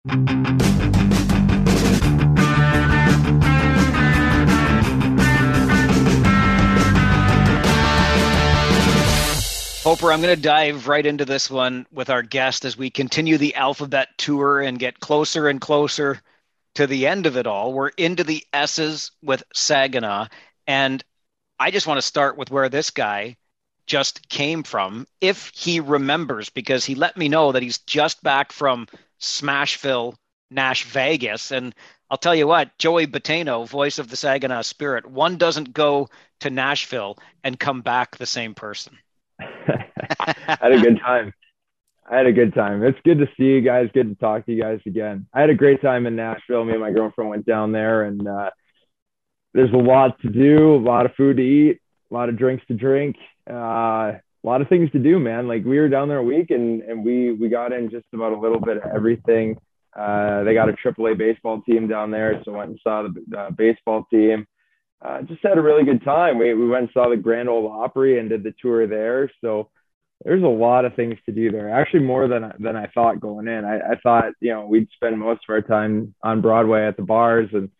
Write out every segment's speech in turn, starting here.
Hoper, I'm going to dive right into this one with our guest as we continue the alphabet tour and get closer and closer to the end of it all. We're into the S's with Saginaw. And I just want to start with where this guy just came from, if he remembers, because he let me know that he's just back from Smashville, Nash Vegas. And I'll tell you what, Joey Battaino, voice of the Saginaw Spirit, one doesn't go to Nashville and come back the same person. I had a good time. I had a good time. It's good to see you guys. Good to talk to you guys again. I had a great time in Nashville. Me and my girlfriend went down there, and uh, there's a lot to do, a lot of food to eat, a lot of drinks to drink, uh, a lot of things to do, man. Like we were down there a week, and and we we got in just about a little bit of everything. Uh, they got a AAA baseball team down there, so went and saw the uh, baseball team uh, just had a really good time. We, we went and saw the Grand Ole Opry and did the tour there. So there's a lot of things to do there. Actually, more than than I thought going in. I, I thought you know we'd spend most of our time on Broadway at the bars, and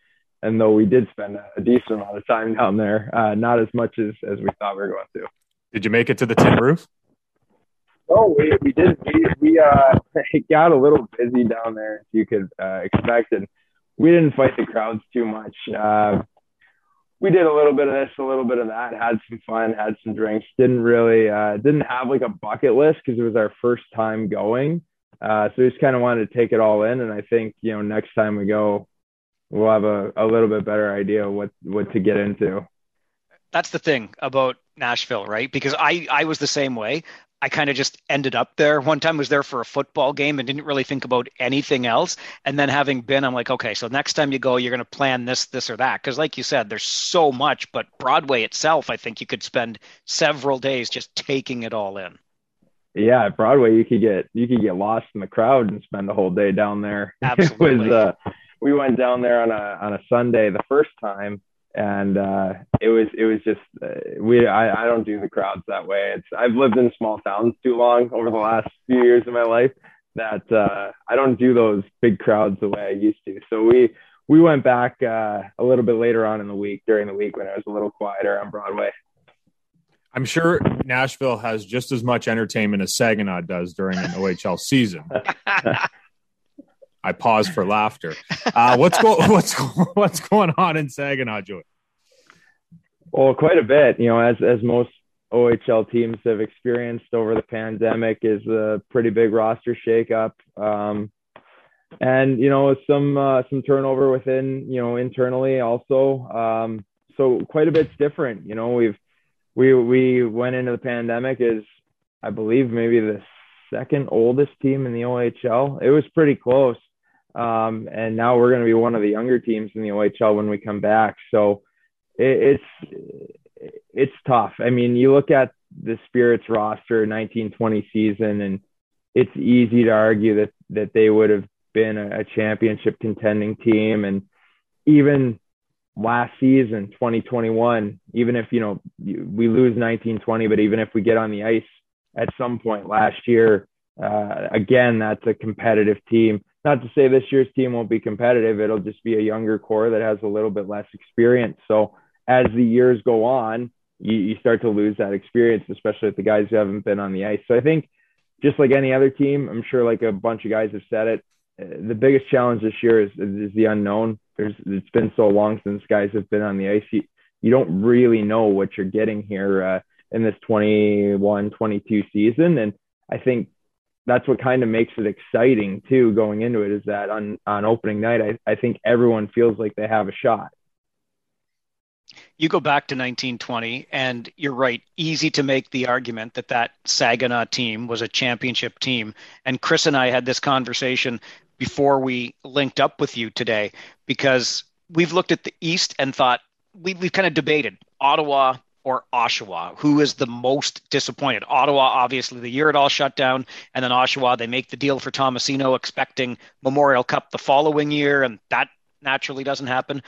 and though we did spend a decent amount of time down there, uh, not as much as as we thought we were going to. Did you make it to the tin roof? Oh, we we did. We we uh got a little busy down there, as you could uh, expect, and we didn't fight the crowds too much. Uh, we did a little bit of this, a little bit of that, had some fun, had some drinks. Didn't really, uh, didn't have like a bucket list because it was our first time going. Uh, so we just kind of wanted to take it all in. And I think, you know, next time we go, we'll have a, a little bit better idea what, what to get into. That's the thing about Nashville, right? Because I, I was the same way. I kind of just ended up there. One time I was there for a football game and didn't really think about anything else. And then having been, I'm like, okay, so next time you go, you're going to plan this, this, or that. Because, like you said, there's so much. But Broadway itself, I think you could spend several days just taking it all in. Yeah, at Broadway, you could get you could get lost in the crowd and spend the whole day down there. Absolutely. it was, uh, we went down there on a on a Sunday the first time, and uh, it was it was just uh, we I, I don't do the crowds that way. It's I've lived in small towns too long over the last few years of my life that uh, I don't do those big crowds the way I used to. So we we went back uh, a little bit later on in the week during the week when it was a little quieter on Broadway. I'm sure Nashville has just as much entertainment as Saginaw does during an OHL season. I pause for laughter. Uh, what's going what's what's going on in Saginaw, Joey? Well, quite a bit. You know, as as most OHL teams have experienced over the pandemic, is a pretty big roster shakeup, um, and you know some uh, some turnover within you know internally also. Um, so quite a bit's different. You know, we've we we went into the pandemic as I believe maybe the second oldest team in the OHL. It was pretty close. Um, and now we're going to be one of the younger teams in the OHL when we come back. So it, it's it's tough. I mean, you look at the Spirits roster 1920 season, and it's easy to argue that that they would have been a, a championship contending team, and even last season 2021 even if you know we lose 1920 but even if we get on the ice at some point last year uh, again that's a competitive team not to say this year's team won't be competitive. It'll just be a younger core that has a little bit less experience. So as the years go on, you, you start to lose that experience, especially with the guys who haven't been on the ice. So I think just like any other team, I'm sure like a bunch of guys have said it. Uh, the biggest challenge this year is, is the unknown. There's, it's been so long since guys have been on the ice. You, you don't really know what you're getting here uh, in this 21, 22 season. And I think that's what kind of makes it exciting too going into it is that on on opening night I, I think everyone feels like they have a shot. You go back to 1920 and you're right easy to make the argument that that saginaw team was a championship team. And chris and i had this conversation before we linked up with you today because we've looked at the east and thought we, we've kind of debated ottawa or Oshawa? Who is the most disappointed? Ottawa, obviously, the year it all shut down, and then Oshawa, they make the deal for Tomasino, expecting Memorial Cup the following year, and that naturally doesn't happen.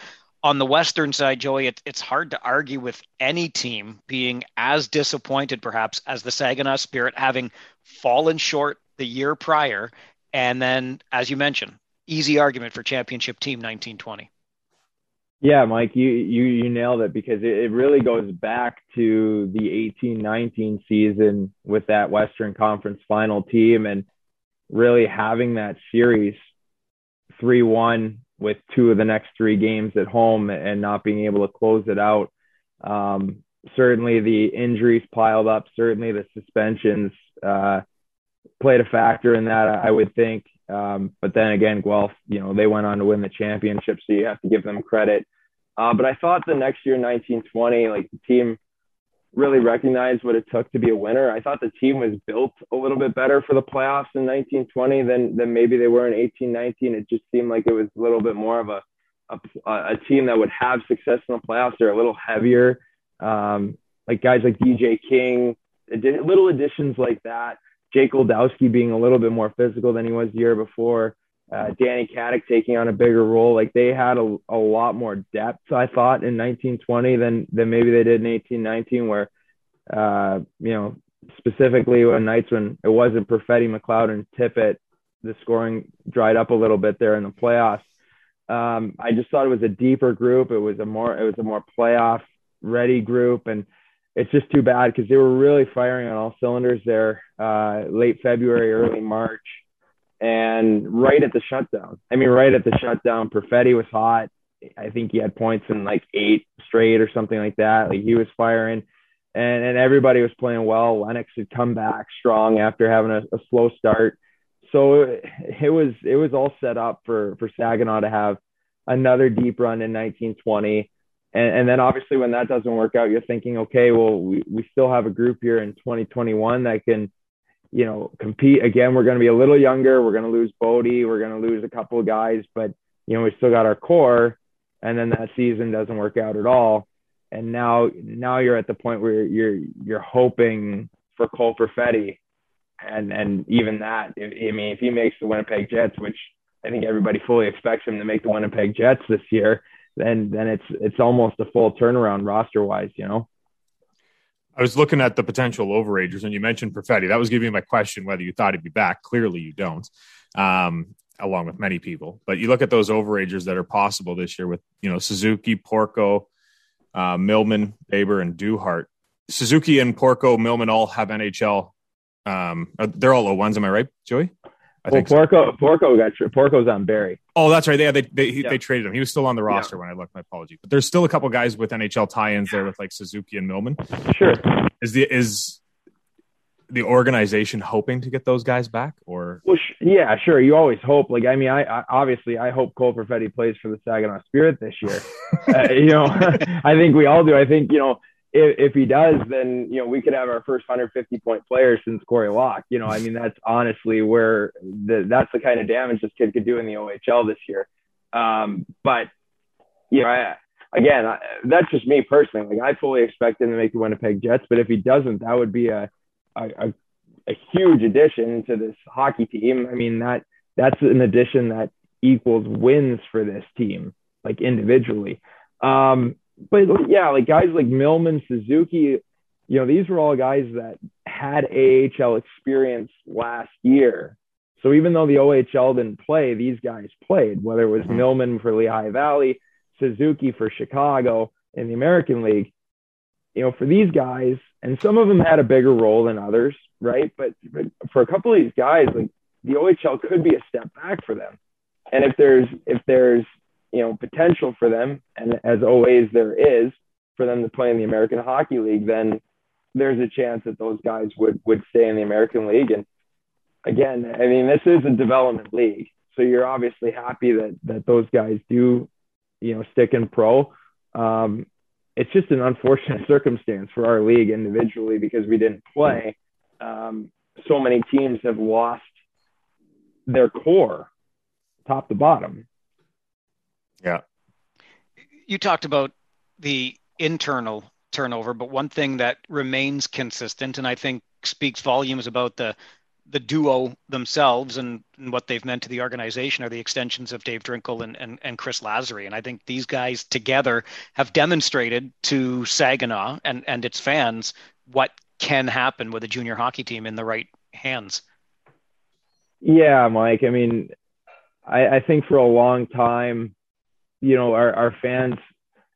On the Western side, Joey, it, it's hard to argue with any team being as disappointed, perhaps, as the Saginaw Spirit, having fallen short the year prior. And then, as you mentioned, easy argument for championship team 1920. Yeah, Mike, you you you nailed it because it, it really goes back to the 18-19 season with that Western Conference final team and really having that series 3-1 with two of the next three games at home and not being able to close it out. Um, certainly the injuries piled up, certainly the suspensions uh, played a factor in that, I would think. Um, but then again, Guelph, you know, they went on to win the championship, so you have to give them credit. Uh, but I thought the next year, 1920, like the team really recognized what it took to be a winner. I thought the team was built a little bit better for the playoffs in 1920 than than maybe they were in 1819. It just seemed like it was a little bit more of a a, a team that would have success in the playoffs. They're a little heavier, um, like guys like DJ King, little additions like that. Jake Goldowski being a little bit more physical than he was the year before. Uh, Danny Katic taking on a bigger role. Like they had a, a lot more depth, I thought, in 1920 than than maybe they did in 1819, where uh, you know specifically on nights when it wasn't Perfetti, McLeod, and Tippett, the scoring dried up a little bit there in the playoffs. Um, I just thought it was a deeper group. It was a more it was a more playoff ready group, and it's just too bad because they were really firing on all cylinders there uh, late February, early March, and right at the shutdown. I mean, right at the shutdown, Perfetti was hot. I think he had points in like eight straight or something like that. Like he was firing, and and everybody was playing well. Lennox had come back strong after having a, a slow start, so it, was it was all set up for for Saginaw to have another deep run in 1920 and, and then obviously when that doesn't work out, you're thinking, okay, well, we, we still have a group here in 2021 that can, you know, compete. Again, we're going to be a little younger. We're going to lose Bode. We're going to lose a couple of guys, but, you know, we still got our core. And then that season doesn't work out at all. And now, now you're at the point where you're, you're hoping for Cole Perfetti. And, and even that, I mean, if he makes the Winnipeg Jets, which I think everybody fully expects him to make the Winnipeg Jets this year, then then it's it's almost a full turnaround roster wise, you know. I was looking at the potential overagers, and you mentioned Perfetti. That was giving me my question whether you thought he'd be back. Clearly, you don't, um, along with many people. But you look at those overagers that are possible this year with you know Suzuki, Porco, uh, Millman, Baber, and Duhart. Suzuki and Porco, Millman all have NHL. Um, they're all O1s. Am I right, Joey? I well, Porco, so. Porco got Porco's on Barrie. Oh, that's right. They they they, yeah. they traded him. He was still on the roster yeah. when I looked. My apology, but there's still a couple guys with NHL tie-ins there with like Suzuki and Millman. Sure. Is the is the organization hoping to get those guys back or? Well, sh- yeah, sure. You always hope. Like, I mean, I, I obviously I hope Cole Perfetti plays for the Saginaw Spirit this year. uh, you know, I think we all do. I think you know if, if he does, then you know we could have our first 150 point player since Corey Locke. You know, I mean that's honestly where the, that's the kind of damage this kid could do in the OHL this year. Um, but you know, I, again, I, that's just me personally. Like I fully expect him to make the Winnipeg Jets, but if he doesn't, that would be a a, a, a huge addition to this hockey team. I mean that that's an addition that equals wins for this team, like individually. Um, but yeah, like guys like Millman, Suzuki, you know, these were all guys that had AHL experience last year. So even though the OHL didn't play, these guys played, whether it was mm-hmm. Millman for Lehigh Valley, Suzuki for Chicago in the American League. You know, for these guys, and some of them had a bigger role than others, right? But, but for a couple of these guys, like the OHL could be a step back for them. And if there's if there's you know potential for them, and as always there is for them to play in the American Hockey League, then there's a chance that those guys would would stay in the American League. And again, I mean, this is a development league, so you're obviously happy that that those guys do, you know, stick in pro. Um, it's just an unfortunate circumstance for our league individually because we didn't play. Um, so many teams have lost their core, top to bottom. Yeah. You talked about the internal turnover, but one thing that remains consistent and I think speaks volumes about the the duo themselves and, and, what they've meant to the organization are the extensions of Dave Drinkill and, and, and Chris Lazary. And I think these guys together have demonstrated to Saginaw and, and its fans what can happen with a junior hockey team in the right hands. Yeah, Mike. I mean, I, I think for a long time, you know, our, our fans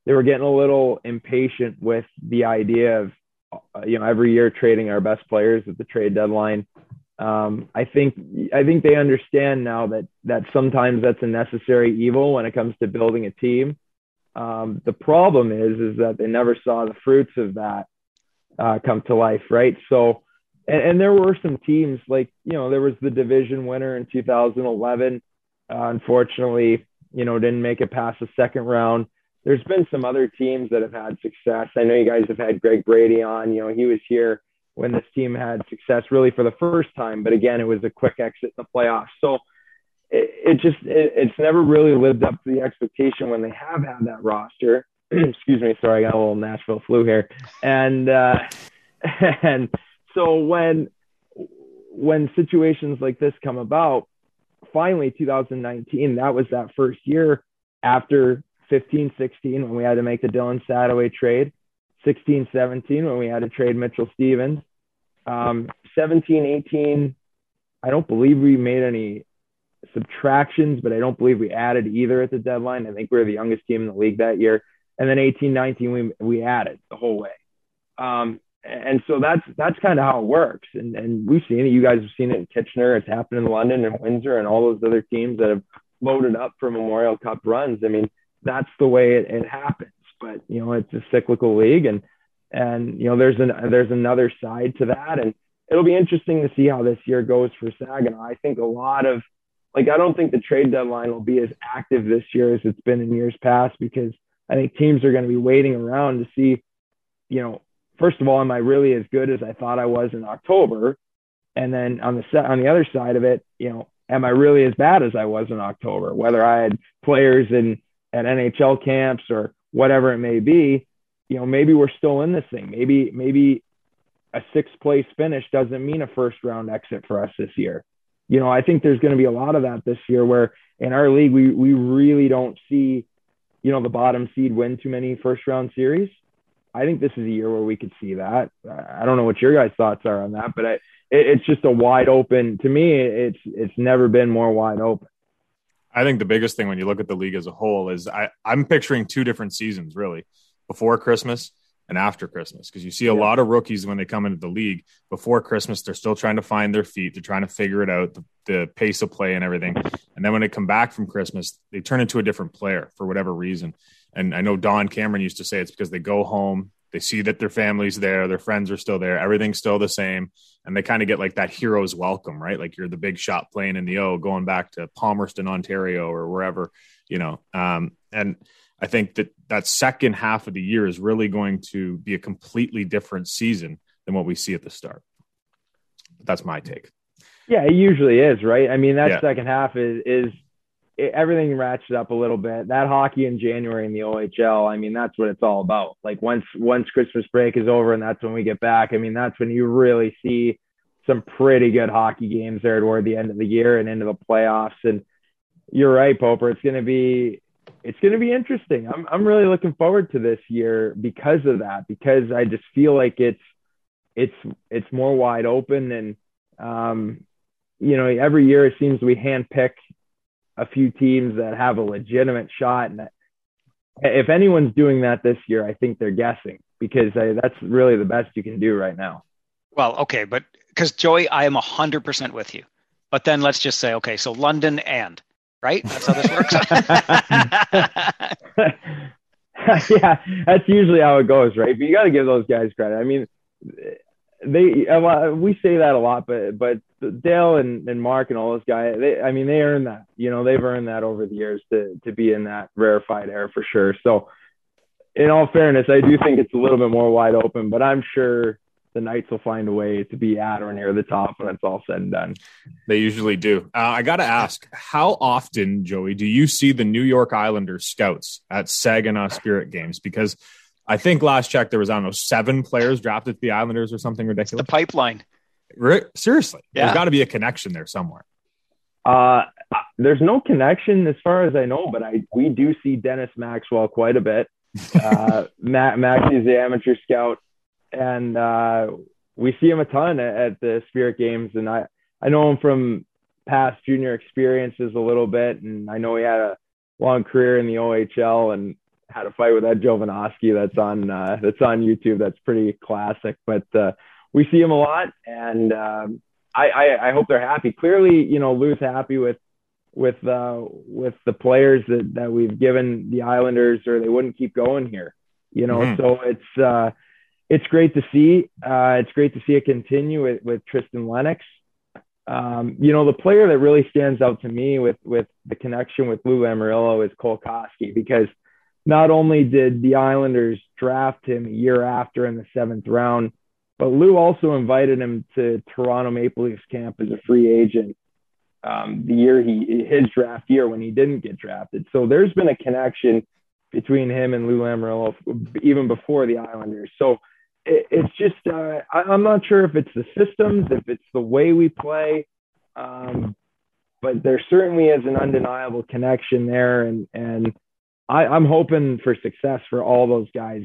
they were getting a little impatient with the idea of uh, you know every year trading our best players at the trade deadline. Um, I think I think they understand now that that sometimes that's a necessary evil when it comes to building a team. Um, the problem is is that they never saw the fruits of that uh, come to life, right? So, and, and, there were some teams like you know there was the division winner in 2011. Uh, unfortunately, you know didn't make it past the second round there's been some other teams that have had success. I know you guys have had Greg Brady on. You know, he was here when this team had success really for the first time, but again, it was a quick exit in the playoffs. So it, it just it, it's never really lived up to the expectation when they have had that roster. Excuse me, sorry, I got a little Nashville flu here, and uh, and so when when situations like this come about, finally 2019, that was that first year after 15, 16 when we had to make the Dylan Sadowy trade, 16, 17 when we had to trade Mitchell Stephens, um, 17, 18. I don't believe we made any subtractions, but I don't believe we added either at the deadline. I think we were the youngest team in the league that year. And then 18, 19, we, we added the whole way. Um, and so that's that's kind of how it works. And and we've seen it. You guys have seen it in Kitchener. It's happened in London and Windsor and all those other teams that have loaded up for Memorial Cup runs. I mean, that's the way it, it happens. But you know, it's a cyclical league, and and you know, there's an there's another side to that, and it'll be interesting to see how this year goes for Saginaw. I think a lot of like I don't think the trade deadline will be as active this year as it's been in years past because I think teams are going to be waiting around to see, you know, first of all, am I really as good as I thought I was in October? And then on the on the other side of it, you know, am I really as bad as I was in October? Whether I had players in at NHL camps or whatever it may be, you know, maybe we're still in this thing. Maybe maybe a sixth place finish doesn't mean a first round exit for us this year. You know, I think there's going to be a lot of that this year where in our league we we really don't see, you know, the bottom seed win too many first round series. I think this is a year where we could see that. I don't know what your guys' thoughts are on that, but I, it, it's just a wide open. To me, it's it's never been more wide open. I think the biggest thing when you look at the league as a whole is I, I'm picturing two different seasons really before Christmas and after Christmas because you see a yeah. lot of rookies when they come into the league before Christmas they're still trying to find their feet they're trying to figure it out the, the pace of play and everything and then when they come back from Christmas they turn into a different player for whatever reason and I know Don Cameron used to say it's because they go home they see that their family's there, their friends are still there, everything's still the same, and they kind of get like that hero's welcome, right? Like you're the big shot playing in the O, going back to Palmerston, Ontario, or wherever, you know. Um, and I think that that second half of the year is really going to be a completely different season than what we see at the start. That's my take. Yeah, it usually is, right? I mean, that yeah. second half is is it, everything ratcheted up a little bit. That hockey in January in the OHL, I mean, that's what it's all about. Like once once Christmas break is over and that's when we get back, I mean, that's when you really see some pretty good hockey games there toward the end of the year and into the playoffs. And you're right, Poper. It's going to be it's going to be interesting. I'm I'm really looking forward to this year because of that. Because I just feel like it's it's it's more wide open and um, you know every year it seems we handpick a few teams that have a legitimate shot. And if anyone's doing that this year, I think they're guessing because I, that's really the best you can do right now. Well, okay, but because Joey, I am hundred percent with you. But then let's just say, okay, so London and right? That's how this works. yeah, that's usually how it goes, right? But you got to give those guys credit. I mean, they we say that a lot, but but Dale and, and Mark and all those guys, they I mean they earned that. You know, they've earned that over the years to to be in that rarefied air for sure. So in all fairness, I do think it's a little bit more wide open, but I'm sure the Knights will find a way to be at or near the top when it's all said and done. They usually do. Uh, I got to ask, how often, Joey, do you see the New York Islanders scouts at Saginaw Spirit games? Because I think last check there was I don't know seven players drafted to the Islanders or something ridiculous. The pipeline. Seriously, yeah. there's got to be a connection there somewhere. Uh, there's no connection as far as I know, but I we do see Dennis Maxwell quite a bit. Uh, Matt Max is the amateur scout, and uh, we see him a ton at, at, the Spirit games. And I I know him from past junior experiences a little bit, and I know he had a long career in the OHL and had a fight with Ed Jovanovski that's on uh, that's on YouTube. That's pretty classic. But uh, we see him a lot, and um, I, I, I hope they're happy. Clearly, you know, Lou's happy with with uh, with the players that that we've given the Islanders, or they wouldn't keep going here. You know, mm-hmm. so it's uh, it's great to see. Uh, it's great to see it continue with, with Tristan Lennox. Um, you know, the player that really stands out to me with with the connection with Lou Lamoriello is Cole Coskey because not only did the Islanders draft him a year after in the seventh round, but Lou also invited him to Toronto Maple Leafs camp as a free agent um, the year he his draft year when he didn't get drafted. So there's been a connection between him and Lou Lamoriello even before the Islanders. So it, it's just uh, I, am not sure if it's the systems, if it's the way we play, um, but there certainly is an undeniable connection there, and and I, I'm hoping for success for all those guys.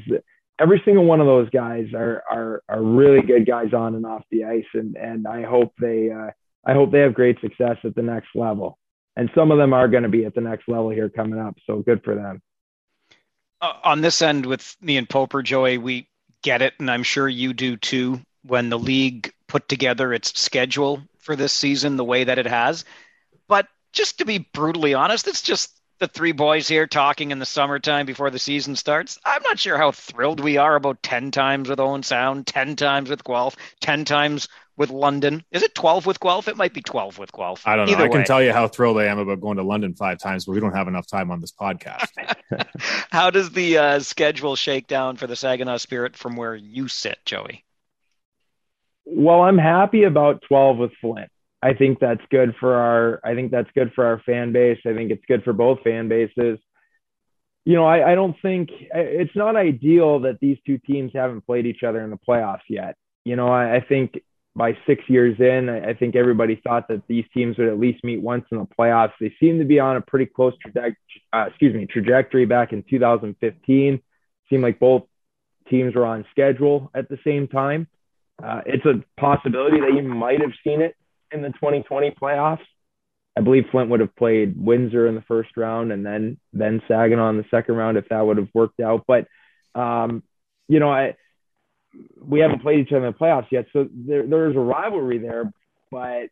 Every single one of those guys are are are really good guys on and off the ice, and and I hope they uh, I hope they have great success at the next level. And some of them are going to be at the next level here coming up. So good for them. Uh, on this end with me and Poper, Joey, we get it, and I'm sure you do too. When the league put together its schedule for this season the way that it has, but just to be brutally honest, it's just the three boys here talking in the summertime before the season starts. I'm not sure how thrilled we are about 10 times with Owen Sound, 10 times with Guelph, 10 times with London. Is it 12 with Guelph? It might be 12 with Guelph. I don't know. Either I way. can tell you how thrilled I am about going to London five times, but we don't have enough time on this podcast. how does the uh, schedule shake down for the Saginaw Spirit from where you sit, Joey? Well, I'm happy about 12 with Flint. I think that's good for our I think that's good for our fan base. I think it's good for both fan bases. You know, I, I don't think it's not ideal that these two teams haven't played each other in the playoffs yet. You know, I, I think by six years in, I, I think everybody thought that these teams would at least meet once in the playoffs. They seem to be on a pretty close trajectory, uh, excuse me, trajectory back in 2015. Seemed like both teams were on schedule at the same time. Uh, it's a possibility that you might have seen it in the 2020 playoffs. I believe Flint would have played Windsor in the first round and then then Saginaw in the second round if that would have worked out. But um, you know, I we haven't played each other in the playoffs yet, so there, there's a rivalry there, but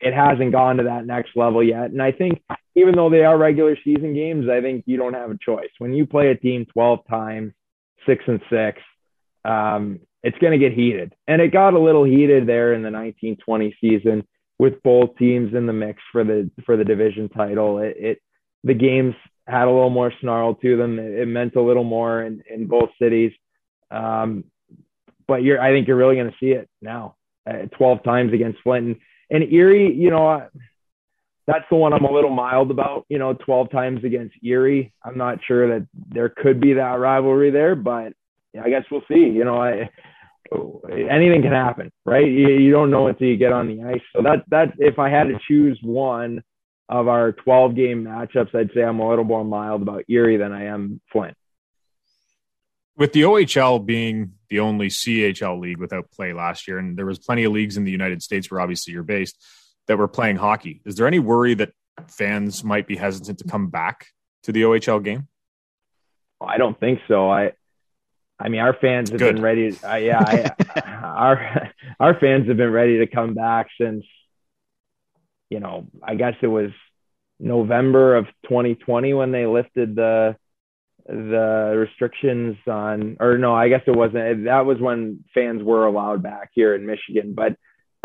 it hasn't gone to that next level yet. And I think even though they are regular season games, I think you don't have a choice. When you play a team 12 times, six and six, um, it's going to get heated. And it got a little heated there in the 1920 season with both teams in the mix for the for the division title. It, it the games had a little more snarl to them. It, it meant a little more in, in both cities. Um, but you're, I think you're really going to see it now. Uh, 12 times against Flint and, and Erie. You know, that's the one I'm a little mild about. You know, 12 times against Erie. I'm not sure that there could be that rivalry there, but I guess we'll see. You know, I anything can happen, right? You, you don't know until you get on the ice. So that that if I had to choose one of our 12 game matchups, I'd say I'm a little more mild about Erie than I am Flint. With the OHL being the only CHL league without play last year, and there was plenty of leagues in the United States where obviously you're based that were playing hockey. Is there any worry that fans might be hesitant to come back to the OHL game? I don't think so. I I mean, our fans have Good. been ready. To, uh, yeah, I, our our fans have been ready to come back since, you know, I guess it was November of 2020 when they lifted the the restrictions on, or no, I guess it wasn't. That was when fans were allowed back here in Michigan, but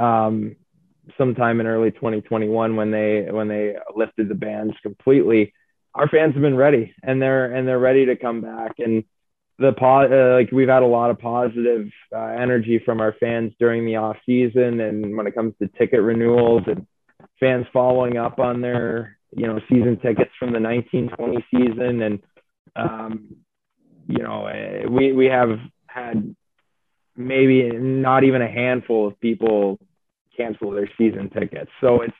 um, sometime in early 2021 when they when they lifted the bans completely, our fans have been ready and they're and they're ready to come back and the po- uh, like we've had a lot of positive uh, energy from our fans during the off season and when it comes to ticket renewals and fans following up on their you know season tickets from the 1920 season. And um, you know uh, we we have had maybe not even a handful of people cancel their season tickets. So it's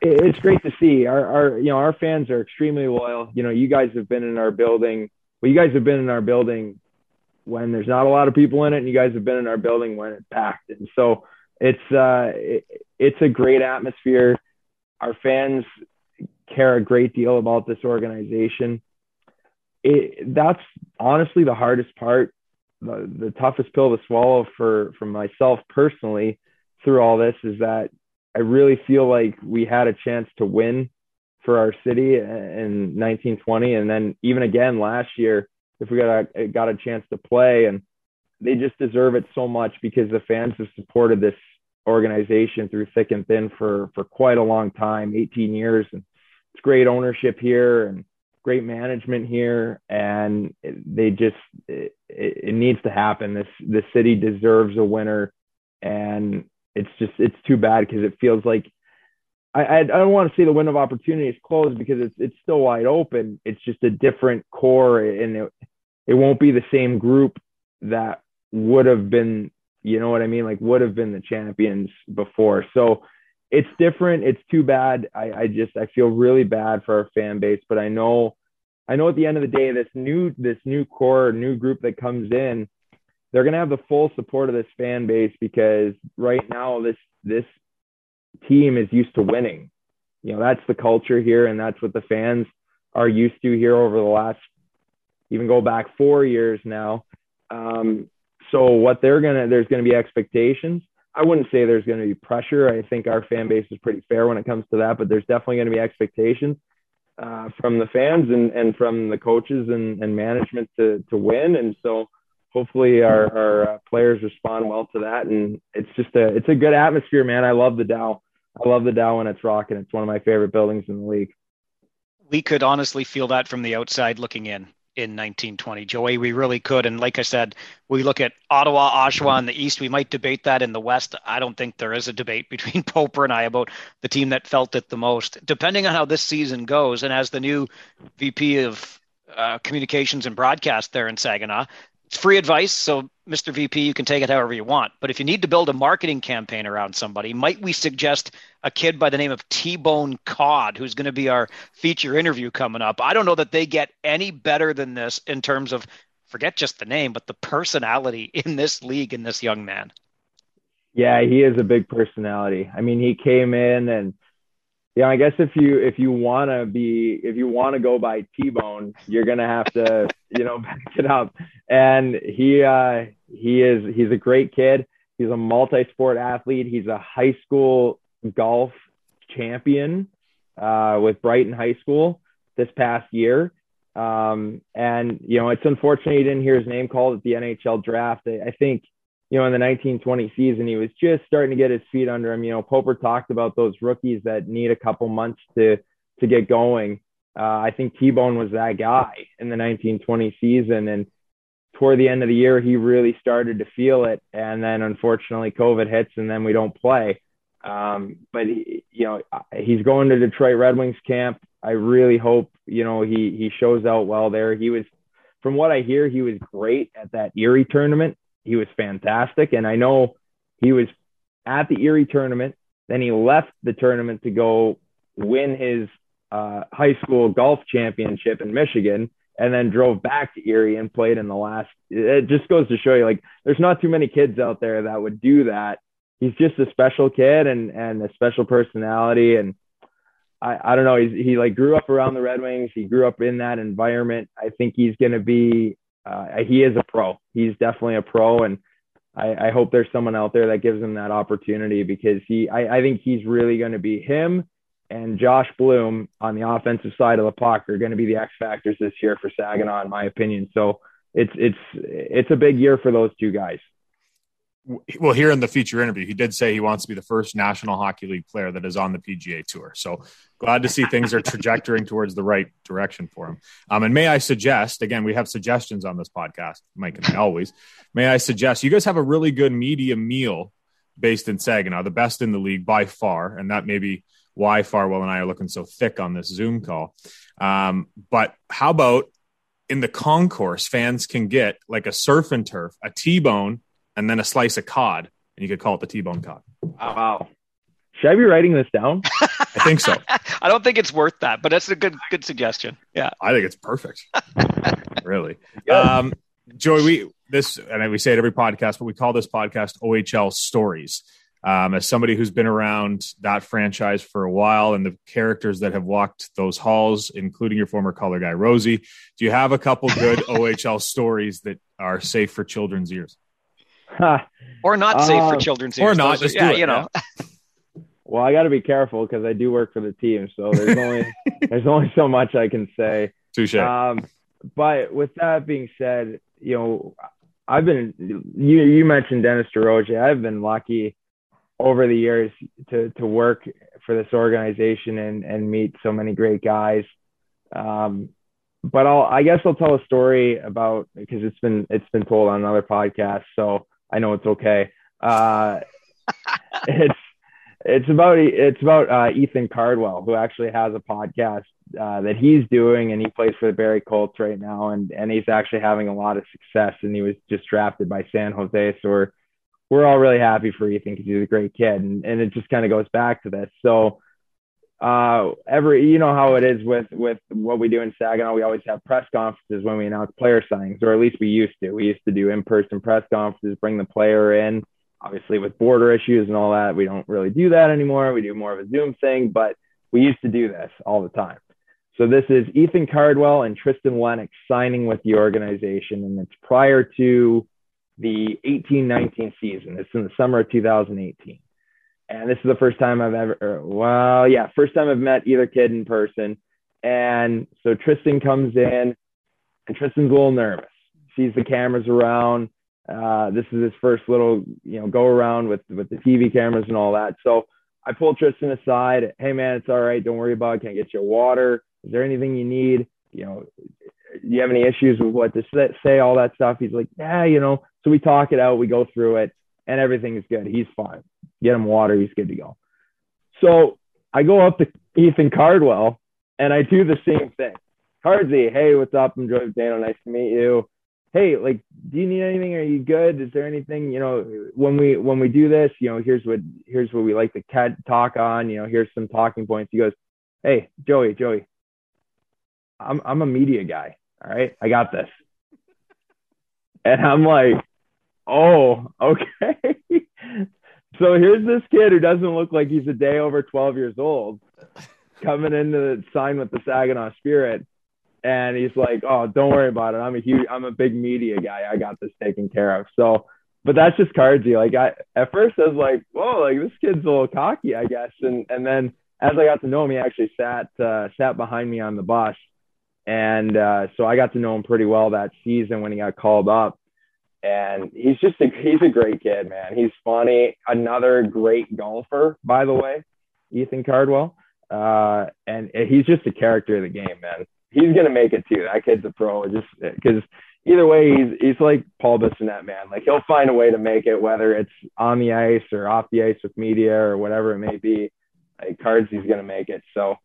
it's great to see. Our, our you know our fans are extremely loyal. You know you guys have been in our building well, you guys have been in our building when there's not a lot of people in it, and you guys have been in our building when it's packed. And so it's uh, it, it's a great atmosphere. our fans care a great deal about this organization. It, that's honestly the hardest part, the, the toughest pill to swallow for, for myself personally through all this is that I really feel like we had a chance to win for our city in 1920. And then even again last year, if we got a, got a chance to play and they just deserve it so much because the fans have supported this organization through thick and thin for, for quite a long time, 18 years. And it's great ownership here and great management here. And they just, it, it needs to happen. This, the city deserves a winner. And it's just, it's too bad because it feels like I, I don't want to say the window of opportunity is closed because it's it's still wide open. It's just a different core, and it it won't be the same group that would have been, you know what I mean, like would have been the champions before. So it's different. It's too bad. I, I just I feel really bad for our fan base, but I know I know at the end of the day, this new this new core, new group that comes in, they're gonna have the full support of this fan base because right now this this team is used to winning. You know, that's the culture here, and that's what the fans are used to here over the last, even go back four years now. Um, so what they're gonna, there's gonna be expectations. I wouldn't say there's going to be pressure. I think our fan base is pretty fair when it comes to that, but there's definitely going to be expectations uh, from the fans and, and from the coaches and, and management to, to win. And so hopefully our, our uh, players respond well to that. And it's just a, it's a good atmosphere, man. I love the Dow. I love the Dow when it's rocking. It's one of my favorite buildings in the league. We could honestly feel that from the outside looking in in 1920. Joey, we really could. And like I said, we look at Ottawa, Oshawa in the East. We might debate that in the West. I don't think there is a debate between Poper and I about the team that felt it the most. Depending on how this season goes, and as the new VP of uh, communications and broadcast there in Saginaw, it's free advice. So, Mr. VP, you can take it however you want. But if you need to build a marketing campaign around somebody, might we suggest a kid by the name of T Bone Codd, who's going to be our feature interview coming up? I don't know that they get any better than this in terms of forget just the name, but the personality in this league in this young man. Yeah, he is a big personality. I mean, he came in and yeah, I guess if you if you want to be if you want to go by T-Bone, you're gonna have to you know back it up. And he uh, he is he's a great kid. He's a multi-sport athlete. He's a high school golf champion uh, with Brighton High School this past year. Um, and you know it's unfortunate he didn't hear his name called at the NHL draft. I, I think you know, in the 1920 season, he was just starting to get his feet under him. You know, Poper talked about those rookies that need a couple months to to get going. Uh, I think T-Bone was that guy in the 1920 season, and toward the end of the year, he really started to feel it. And then, unfortunately, COVID hits, and then we don't play. Um, but he, you know, he's going to Detroit Red Wings camp. I really hope you know he he shows out well there. He was, from what I hear, he was great at that Erie tournament he was fantastic. And I know he was at the Erie tournament. Then he left the tournament to go win his uh, high school golf championship in Michigan and then drove back to Erie and played in the last. It just goes to show you, like, there's not too many kids out there that would do that. He's just a special kid and and a special personality, and I I don't know. He's he like grew up around the Red Wings. He grew up in that environment. I think he's going to be uh, he is a pro. He's definitely a pro, and I, I, hope there's someone out there that gives him that opportunity because he, I, I think he's really going to be him and Josh Bloom on the offensive side of the puck are going to be the X factors this year for Saginaw, in my opinion. So it's it's it's a big year for those two guys well, here in the feature interview, he did say he wants to be the first National Hockey League player that is on the PGA Tour. So glad to see things are trajectorying towards the right direction for him. Um, and may I suggest, again, we have suggestions on this podcast, Mike and I always. May I suggest you guys have a really good media meal based in Saginaw, the best in the league by far, and that may be why Farwell and I are looking so thick on this Zoom call. Um, but how about in the concourse, fans can get like a surf and turf, a T-bone and then a slice of cod, and you could call it the T-bone cod. Wow. Should I be writing this down? I think so. I don't think it's worth that, but that's a good good suggestion. Yeah, I think it's perfect. really, um, Joey. We this and we say it every podcast, but we call this podcast OHL Stories. Um, as somebody who's been around that franchise for a while and the characters that have walked those halls, including your former color guy Rosie, do you have a couple good OHL stories that are safe for children's ears? or not safe uh, for children's ears? Or not? Those, yeah, you know. Well, I got to be careful because I do work for the team, so there's only there's only so much I can say. Touche. Um, but with that being said, you know, I've been you you mentioned Dennis DeRoche. I've been lucky over the years to to work for this organization and and meet so many great guys. Um, but I'll I guess I'll tell a story about because it's been it's been told on another podcast, so I know it's okay. Uh, it's it's about it's about uh, Ethan Cardwell, who actually has a podcast uh, that he's doing, and he plays for the Barrie Colts right now, and and he's actually having a lot of success. And he was just drafted by San Jose, so we're we're all really happy for Ethan because he's a great kid, and and it just kind of goes back to this. So uh every you know how it is with with what we do in Saginaw we always have press conferences when we announce player signings or at least we used to we used to do in-person press conferences bring the player in obviously with border issues and all that, we don't really do that anymore. We do more of a Zoom thing, but we used to do this all the time. So this is Ethan Cardwell and Tristan Lennox signing with the organization, and it's prior to the 18-19 season. It's in the summer of 2018. And this is the first time I've ever, well, yeah, first time I've met either kid in person. And so Tristan comes in, and Tristan's a little nervous. Sees the cameras around uh, this is his first little, you know, go around with with the TV cameras and all that. So I pull Tristan aside. Hey man, it's all right. Don't worry about it. Can I get you water? Is there anything you need? You know, do you have any issues with what to say? All that stuff. He's like, yeah, you know. So we talk it out. We go through it, and everything is good. He's fine. Get him water. He's good to go. So I go up to Ethan Cardwell, and I do the same thing. Cardsy, hey, what's up? I'm Joey Dano. Nice to meet you hey like do you need anything are you good is there anything you know when we when we do this you know here's what here's what we like to cat talk on you know here's some talking points he goes hey joey joey i'm i'm a media guy all right i got this and i'm like oh okay so here's this kid who doesn't look like he's a day over 12 years old coming in to sign with the saginaw spirit and he's like, "Oh, don't worry about it. I'm a huge, I'm a big media guy. I got this taken care of." So, but that's just Cardsy. Like I, at first I was like, "Whoa, like this kid's a little cocky, I guess." And and then as I got to know him, he actually sat uh, sat behind me on the bus, and uh, so I got to know him pretty well that season when he got called up. And he's just a he's a great kid, man. He's funny. Another great golfer, by the way, Ethan Cardwell. Uh, and he's just a character of the game, man he's gonna make it too. That kid's a pro. Just because either way, he's he's like Paul Bissonnette, man. Like he'll find a way to make it, whether it's on the ice or off the ice with media or whatever it may be. Like cards, he's gonna make it. So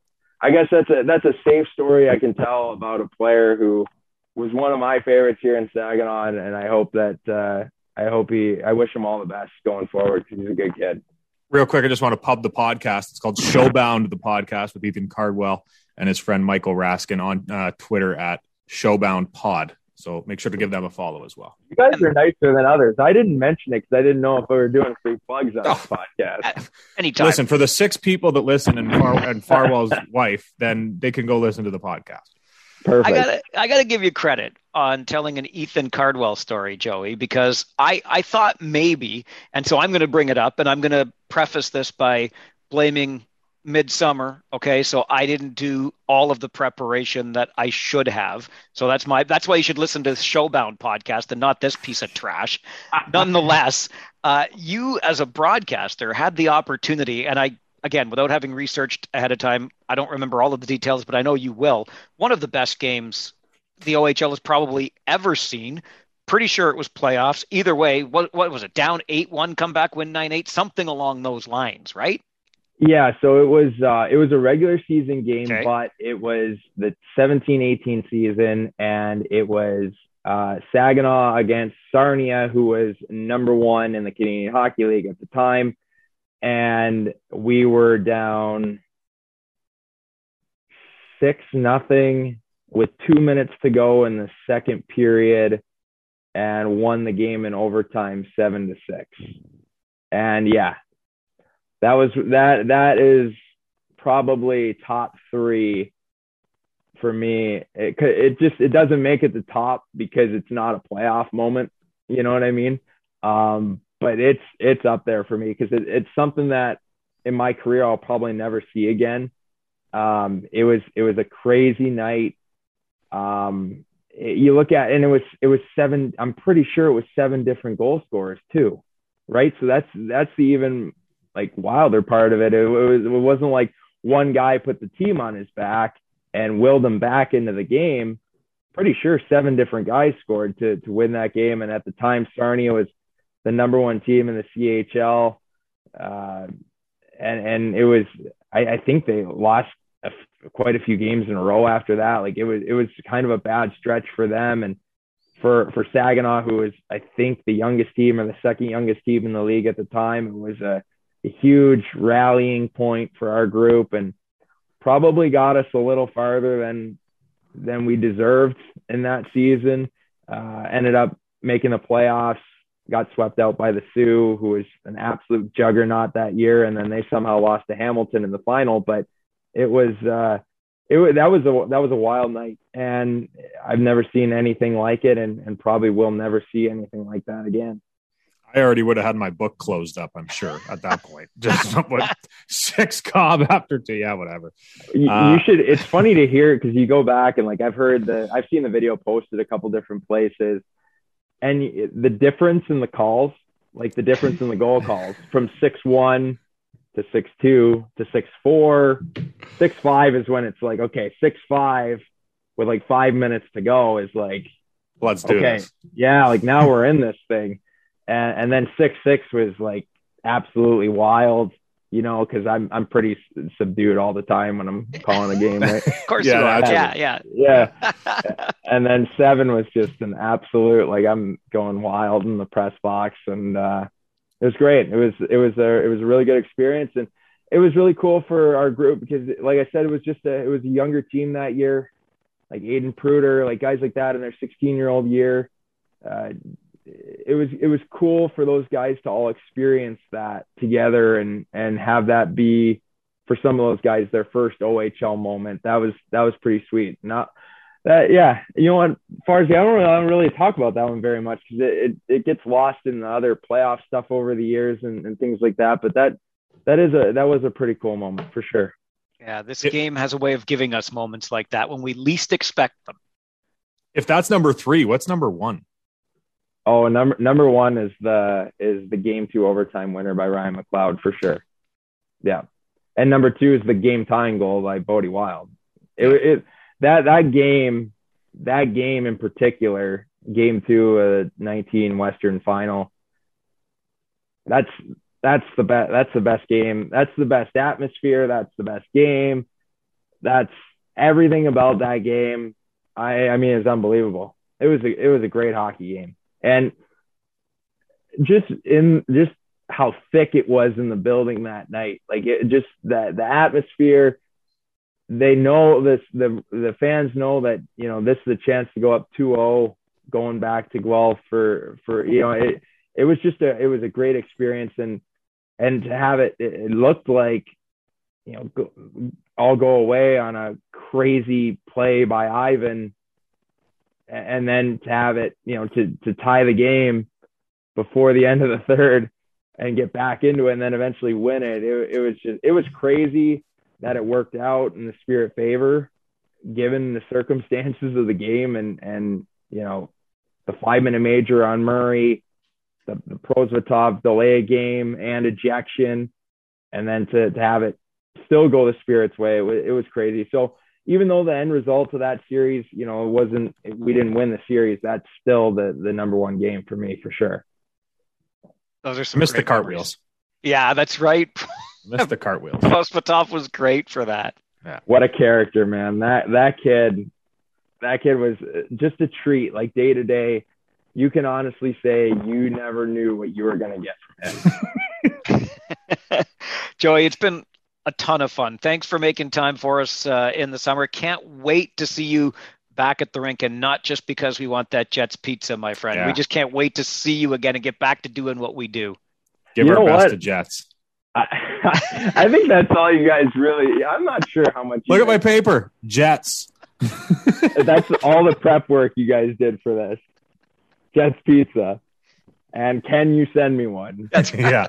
I guess that's a that's a safe story I can tell about a player who was one of my favorites here in Saginaw, and, and I hope that uh, I hope he I wish him all the best going forward because he's a good kid. Real quick, I just want to pub the podcast. It's called Showbound, the podcast with Ethan Cardwell and his friend Michael Raskin on uh, Twitter at Showbound Pod. So make sure to give them a follow as well. You guys are nicer than others. I didn't mention it because I didn't know if we were doing free plugs on oh, this podcast. Anytime. Listen, for the six people that listen and, Far- and Farwell's wife, then they can go listen to the podcast. Perfect. I gotta, I gotta give you credit on telling an Ethan Cardwell story, Joey, because I, I thought maybe, and so I'm going to bring it up, and I'm going to preface this by blaming midsummer okay? So i didn't do all of the preparation that i should have. So that's my that's why you should listen to the showbound podcast and not this piece of trash. Nonetheless uh, you as a broadcaster had the opportunity and i again without having researched ahead of time i don't remember all of the details but i know you will. One of the best games the ohl has probably ever seen. Pretty sure it was playoffs. Either way what, what was it? Down 8-1 comeback win 9-8 something along those lines right? Yeah, so it was uh, it was a regular season game, okay. but it was the 17-18 season, and it was uh, Saginaw against Sarnia, who was number one in the Canadian Hockey League at the time, and we were down six nothing with two minutes to go in the second period, and won the game in overtime seven to six. And yeah, that was that that is probably top three for me. It it just it doesn't make it the top because it's not a playoff moment. You know what I mean? Um, but it's it's up there for me because it, it's something that in my career I'll probably never see again. Um, it was it was a crazy night. Um, it, you look at and it was it was seven. I'm pretty sure it was seven different goal scorers too, right? So that's that's the even like wilder part of it. It, it was it wasn't like one guy put the team on his back and willed them back into the game. Pretty sure seven different guys scored to to win that game. And at the time, Sarnia was the number one team in the CHL. Uh, and and it was I, I think they lost a, quite a few games in a row after that. Like it was it was kind of a bad stretch for them and for for Saginaw, who was I think the youngest team or the second youngest team in the league at the time. It was a, a huge rallying point for our group and probably got us a little farther than than we deserved in that season. Uh, ended up making the playoffs got swept out by the Soo, who was an absolute juggernaut that year, and then they somehow lost to Hamilton in the final. But it was uh, it was that was a that was a wild night, and I've never seen anything like it, and and probably will never see anything like that again. I already would have had my book closed up. I'm sure at that point. Just what six cob after two, yeah, whatever. You, uh, you should. It's funny to hear because you go back and like I've heard the I've seen the video posted a couple different places and the difference in the calls, like the difference in the goal calls from six one to six two to six four, six five is when it's like okay, six five with like five minutes to go is like let's do okay, this. yeah, like now we're in this thing, and and then six six was like absolutely wild you know, because I'm I'm pretty subdued all the time when I'm calling a game. Right? of course yeah, you are. Yeah, yeah, yeah. and then seven was just an absolute like I'm going wild in the press box, and uh, it was great. It was it was a it was a really good experience, and it was really cool for our group because, like I said, it was just a it was a younger team that year, like Aiden Pruder, like guys like that in their 16 year old year. Uh, it was it was cool for those guys to all experience that together and and have that be for some of those guys their first OHL moment. That was that was pretty sweet. Not that yeah, you know what? As far as I don't really, I don't really talk about that one very much because it, it, it gets lost in the other playoff stuff over the years and, and things like that. But that that is a that was a pretty cool moment for sure. Yeah, this it, game has a way of giving us moments like that when we least expect them. If that's number three, what's number one? Oh, number number one is the is the game two overtime winner by Ryan McLeod for sure. Yeah, and number two is the game tying goal by Bode Wild. It, it that that game that game in particular, game two of 19 Western final. That's that's the best. That's the best game. That's the best atmosphere. That's the best game. That's everything about that game. I I mean, it's unbelievable. It was a, it was a great hockey game and just in just how thick it was in the building that night like it just that the atmosphere they know this the the fans know that you know this is a chance to go up 2-0 going back to Guelph for for you know it it was just a it was a great experience. And and to have it it, looked like you know go, all go away on a crazy play by Ivan and then to have it, you know, to to tie the game before the end of the third and get back into it and then eventually win it. It, it was just it was crazy that it worked out in the spirit favor given the circumstances of the game and and you know the five minute major on Murray, the, the Prosvetov delay game and ejection, and then to, to have it still go the Spirit's way, it was, it was crazy. So even though the end result of that series, you know, it wasn't we didn't win the series, that's still the the number one game for me for sure. Those are some missed the cartwheels. Yeah, that's right. missed the cartwheels. Prosvetov was great for that. Yeah. What a character, man. That that kid that kid was uh, just a treat, like day to day. You can honestly say you never knew what you were going to get from him. Joey, it's been a ton of fun. Thanks for making time for us uh, in the summer. Can't wait to see you back at the rink and not just because we want that Jets pizza, my friend. Yeah. We just can't wait to see you again and get back to doing what we do. Give you our best what? to Jets. I, I think that's all you guys really. I'm not sure how much. Look at my paper. Jets. That's all the prep work you guys did for this. Jets Pizza. And can you send me one? That's Yeah.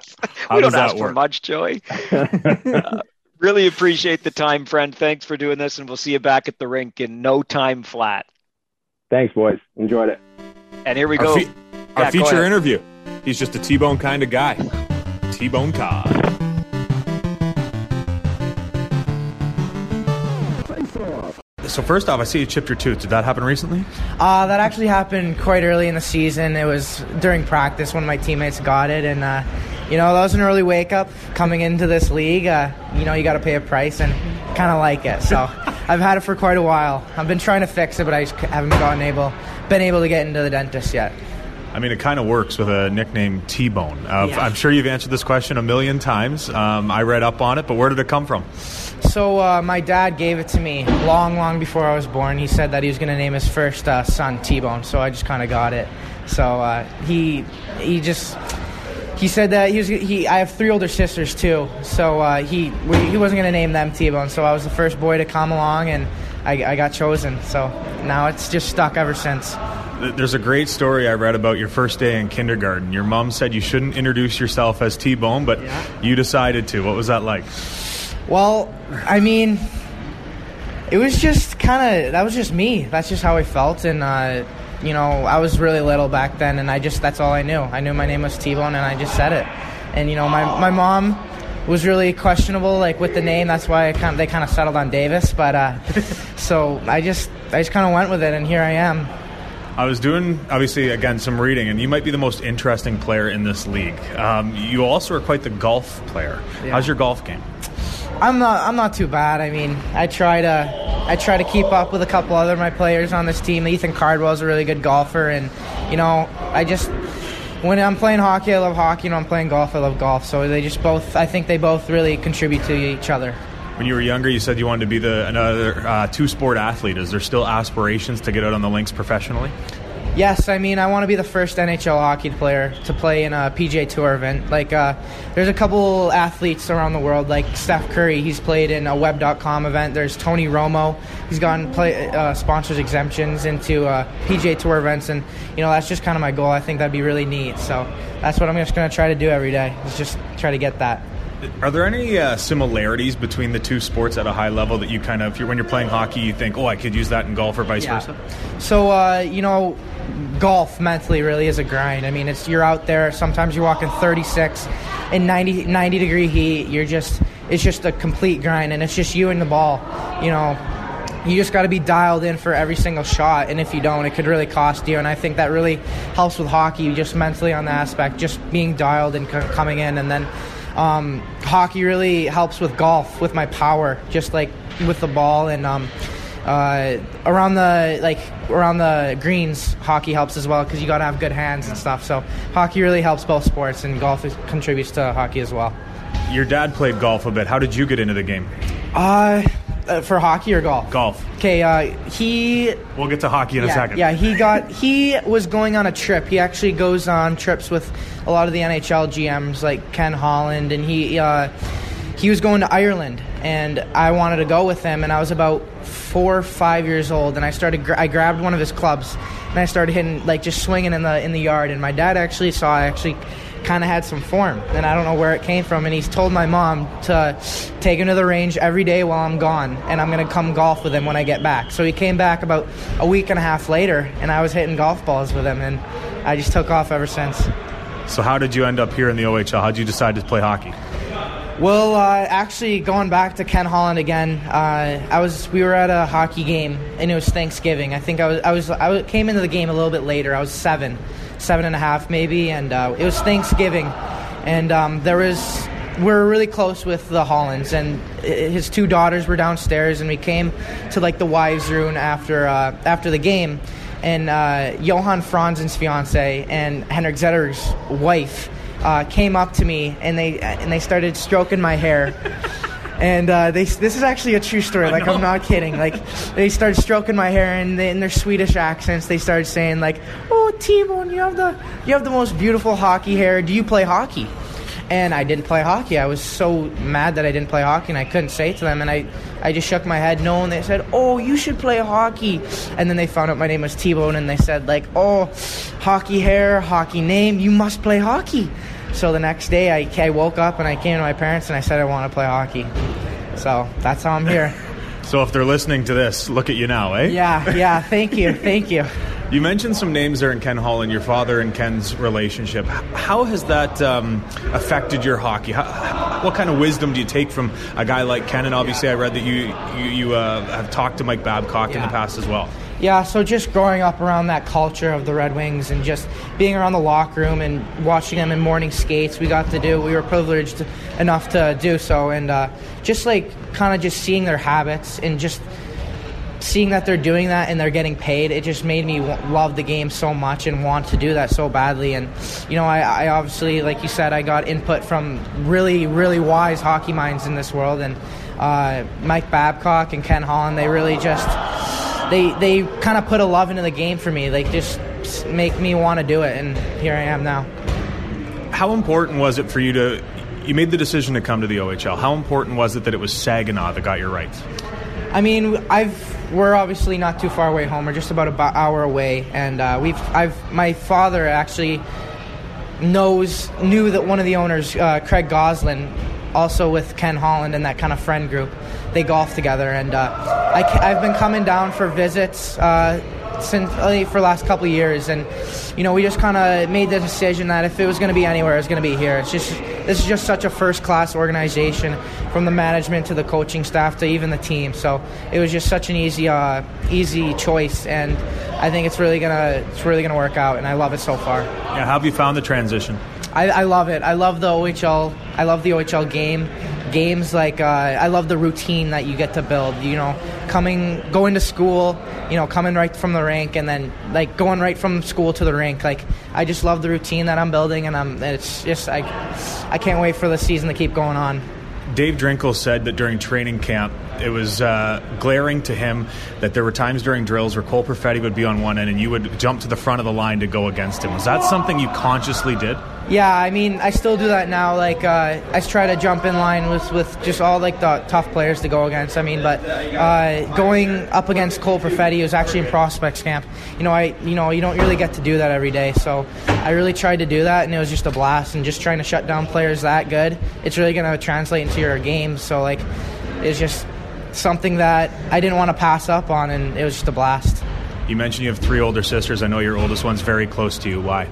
We don't that ask for much, Joey. Uh, really appreciate the time, friend. Thanks for doing this, and we'll see you back at the rink in no time flat. Thanks, boys. Enjoyed it. And here we Our, go. fe- our Yeah, go feature ahead. interview. He's just a T-bone kind of guy. T-bone Codd. So first off, I see you chipped your tooth. Did that happen recently? Uh, that actually happened quite early in the season. It was during practice. One of my teammates got it, and uh, you know that was an early wake up coming into this league. Uh, you know you got to pay a price, and kind of like it. So I've had it for quite a while. I've been trying to fix it, but I just haven't gotten able been able to get into the dentist yet. I mean, it kind of works with a nickname T-bone. Uh, Yeah. I'm sure you've answered this question a million times. Um, I read up on it, but where did it come from? So uh, my dad gave it to me long, long before I was born. He said that he was going to name his first uh, son T-Bone, so I just kind of got it. So uh, he he just he said that he was he. I have three older sisters too, so uh, he we- he wasn't going to name them T-Bone. So I was the first boy to come along, and I, I got chosen. So now it's just stuck ever since. There's a great story I read about your first day in kindergarten. Your mom said you shouldn't introduce yourself as T-bone, but Yeah. you decided to. What was that like? Well, I mean, it was just kind of that was just me. That's just how I felt, and uh, you know, I was really little back then, and I just that's all I knew. I knew my name was T-Bone, and I just said it. And you know, my my mom was really questionable, like with the name. That's why I kind they kind of settled on Davis, but uh, so I just I just kind of went with it, and here I am. I was doing, obviously, again, some reading, and you might be the most interesting player in this league. Um, you also are quite the golf player. Yeah. How's your golf game? I'm not. I'm not too bad. I mean, I try to. I try to keep up with a couple other of my players on this team. Ethan Cardwell's a really good golfer, and you know, I just when I'm playing hockey, I love hockey. and When I'm playing golf, I love golf. So they just both. I think they both really contribute to each other. When you were younger, you said you wanted to be the another uh, two-sport athlete. Is there still aspirations to get out on the links professionally? Yes, I mean I want to be the first NHL hockey player to play in a PGA Tour event. Like, uh, there's a couple athletes around the world, like Steph Curry. He's played in a Web.com event. There's Tony Romo. He's gotten play, uh, sponsors exemptions into uh, PGA Tour events, and you know that's just kind of my goal. I think that'd be really neat. So that's what I'm just gonna try to do every day. Is just try to get that. Are there any uh, similarities between the two sports at a high level that you kind of, when you're playing hockey, you think, oh, I could use that in golf or vice versa? So uh, you know, golf mentally really is a grind. I mean, it's you're out there. Sometimes you're walking 36 in 90, 90 degree heat. You're just it's just a complete grind, and it's just you and the ball. You know, you just got to be dialed in for every single shot, and if you don't, it could really cost you. And I think that really helps with hockey, just mentally on the aspect, just being dialed and c- coming in, and then. Um, hockey really helps with golf, with my power, just like with the ball and um, uh, around the like around the greens. Hockey helps as well because you got to have good hands and stuff. So hockey really helps both sports, and golf is, contributes to hockey as well. Your dad played golf a bit. How did you get into the game? Uh, uh, for hockey or golf? Golf. Okay, uh, he We'll get to hockey in a second. Yeah, he got he was going on a trip. He actually goes on trips with a lot of the NHL GMs like Ken Holland, and he uh, he was going to Ireland, and I wanted to go with him. And I was about four or five years old, and I started gra- I grabbed one of his clubs, and I started hitting like just swinging in the in the yard. And my dad actually saw I actually kind of had some form, and I don't know where it came from. And he's told my mom to take him to the range every day while I'm gone, and I'm gonna come golf with him when I get back. So he came back about a week and a half later, and I was hitting golf balls with him, and I just took off ever since. So how did you end up here in the OHL? How did you decide to play hockey? Well, uh, actually, going back to Ken Holland again, uh, I was we were at a hockey game and it was Thanksgiving. I think I was I was I came into the game a little bit later. I was seven, seven and a half maybe, and uh, it was Thanksgiving, and um, there was we're really close with the Hollands, and his two daughters were downstairs, and we came to like the wives' room after uh, after the game, and uh, Johan Franzen's fiance and Henrik Zetter's wife uh, came up to me and they and they started stroking my hair. And uh, they, this is actually a true story. Like I'm not kidding. Like they started stroking my hair, and they, in their Swedish accents, they started saying like, "Oh, Timon, you have the you have the most beautiful hockey hair. Do you play hockey?" and I didn't play hockey. I was so mad that I didn't play hockey, and I couldn't say to them. And I, I just shook my head no, and they said, "Oh, you should play hockey." And then they found out my name was T-Bone, and they said like, "Oh, hockey hair, hockey name, you must play hockey." So the next day, I, I woke up and I came to my parents and I said I want to play hockey. So that's how I'm here. So if they're listening to this, look at you now, eh? Yeah, yeah. Thank you, thank you. You mentioned some names there in Ken Holland, your father and Ken's relationship. How has that um, affected your hockey? How, what kind of wisdom do you take from a guy like Ken? And obviously, I read that you you, you uh, have talked to Mike Babcock yeah. in the past as well. Yeah, so just growing up around that culture of the Red Wings and just being around the locker room and watching them in morning skates, we got to do. We were privileged enough to do so, and uh, just like kind of just seeing their habits and just seeing that they're doing that and they're getting paid, it just made me w- love the game so much and want to do that so badly. And you know, I, I obviously, like you said, I got input from really, really wise hockey minds in this world, and uh, Mike Babcock and Ken Holland. They really just they they kind of put a love into the game for me. They just make me want to do it, and here I am now. How important was it for you to? You made the decision to come to the OHL. How important was it that it was Saginaw that got your rights? I mean, I've we're obviously not too far away home. We're just about an hour away, and uh, we've I've my father actually knows knew that one of the owners, uh, Craig Goslin, also with Ken Holland and that kind of friend group they golf together. And uh, I, have been coming down for visits uh, since uh, for the last couple of years, and you know we just kind of made the decision that if it was going to be anywhere, it was going to be here. It's just this is just such a first class organization from the management to the coaching staff to even the team. So it was just such an easy uh, easy choice, and I think it's really gonna it's really gonna work out, and I love it so far. Yeah, how have you found the transition? I, I love it. I love the OHL. I love the OHL game games like uh, I love the routine that you get to build. You know, coming going to school, you know, coming right from the rink, and then like going right from school to the rink. Like I just love the routine that I'm building, and I'm it's just I I can't wait for the season to keep going on. Dave Drinkill said that during training camp, it was uh, glaring to him that there were times during drills where Cole Perfetti would be on one end and you would jump to the front of the line to go against him. Was that something you consciously did? Yeah, I mean, I still do that now. Like, uh, I try to jump in line with, with just all like the tough players to go against. I mean, but uh, going up against Cole Perfetti was actually in prospects camp. You know, I you know you don't really get to do that every day. So I really tried to do that, and it was just a blast. And just trying to shut down players that good, it's really going to translate into your game. So like, it's just something that I didn't want to pass up on, and it was just a blast. You mentioned you have three older sisters. I know your oldest one's very close to you. Why?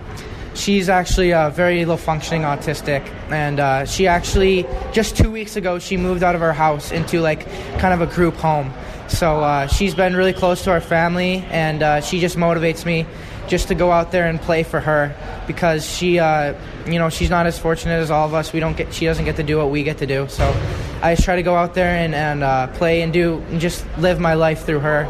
She's actually uh, very low functioning autistic, and uh, she actually just two weeks ago she moved out of our house into like kind of a group home. So uh, she's been really close to our family, and uh, she just motivates me just to go out there and play for her because she, uh, you know, she's not as fortunate as all of us. We don't get, she doesn't get to do what we get to do. So I just try to go out there and, and uh, play and do and just live my life through her,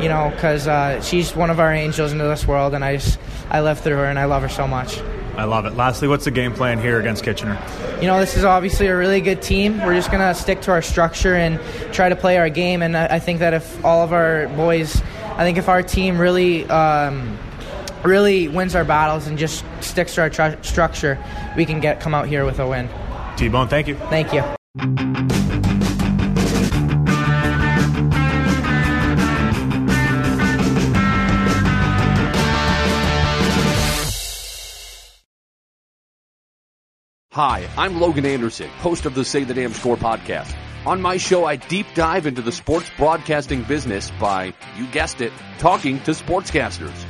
you know, because uh, she's one of our angels into this world, and I just I live through her and I love her so much. I love it. Lastly, what's the game plan here against Kitchener? You know, this is obviously a really good team. We're just going to stick to our structure and try to play our game. And I think that if all of our boys, I think if our team really. Um, really wins our battles and just sticks to our tr- structure, we can get come out here with a win. T Bone, thank you. Thank you. Hi, I'm Logan Anderson, host of the Say the Damn Score podcast. On my show, I deep dive into the sports broadcasting business by, you guessed it, talking to sportscasters.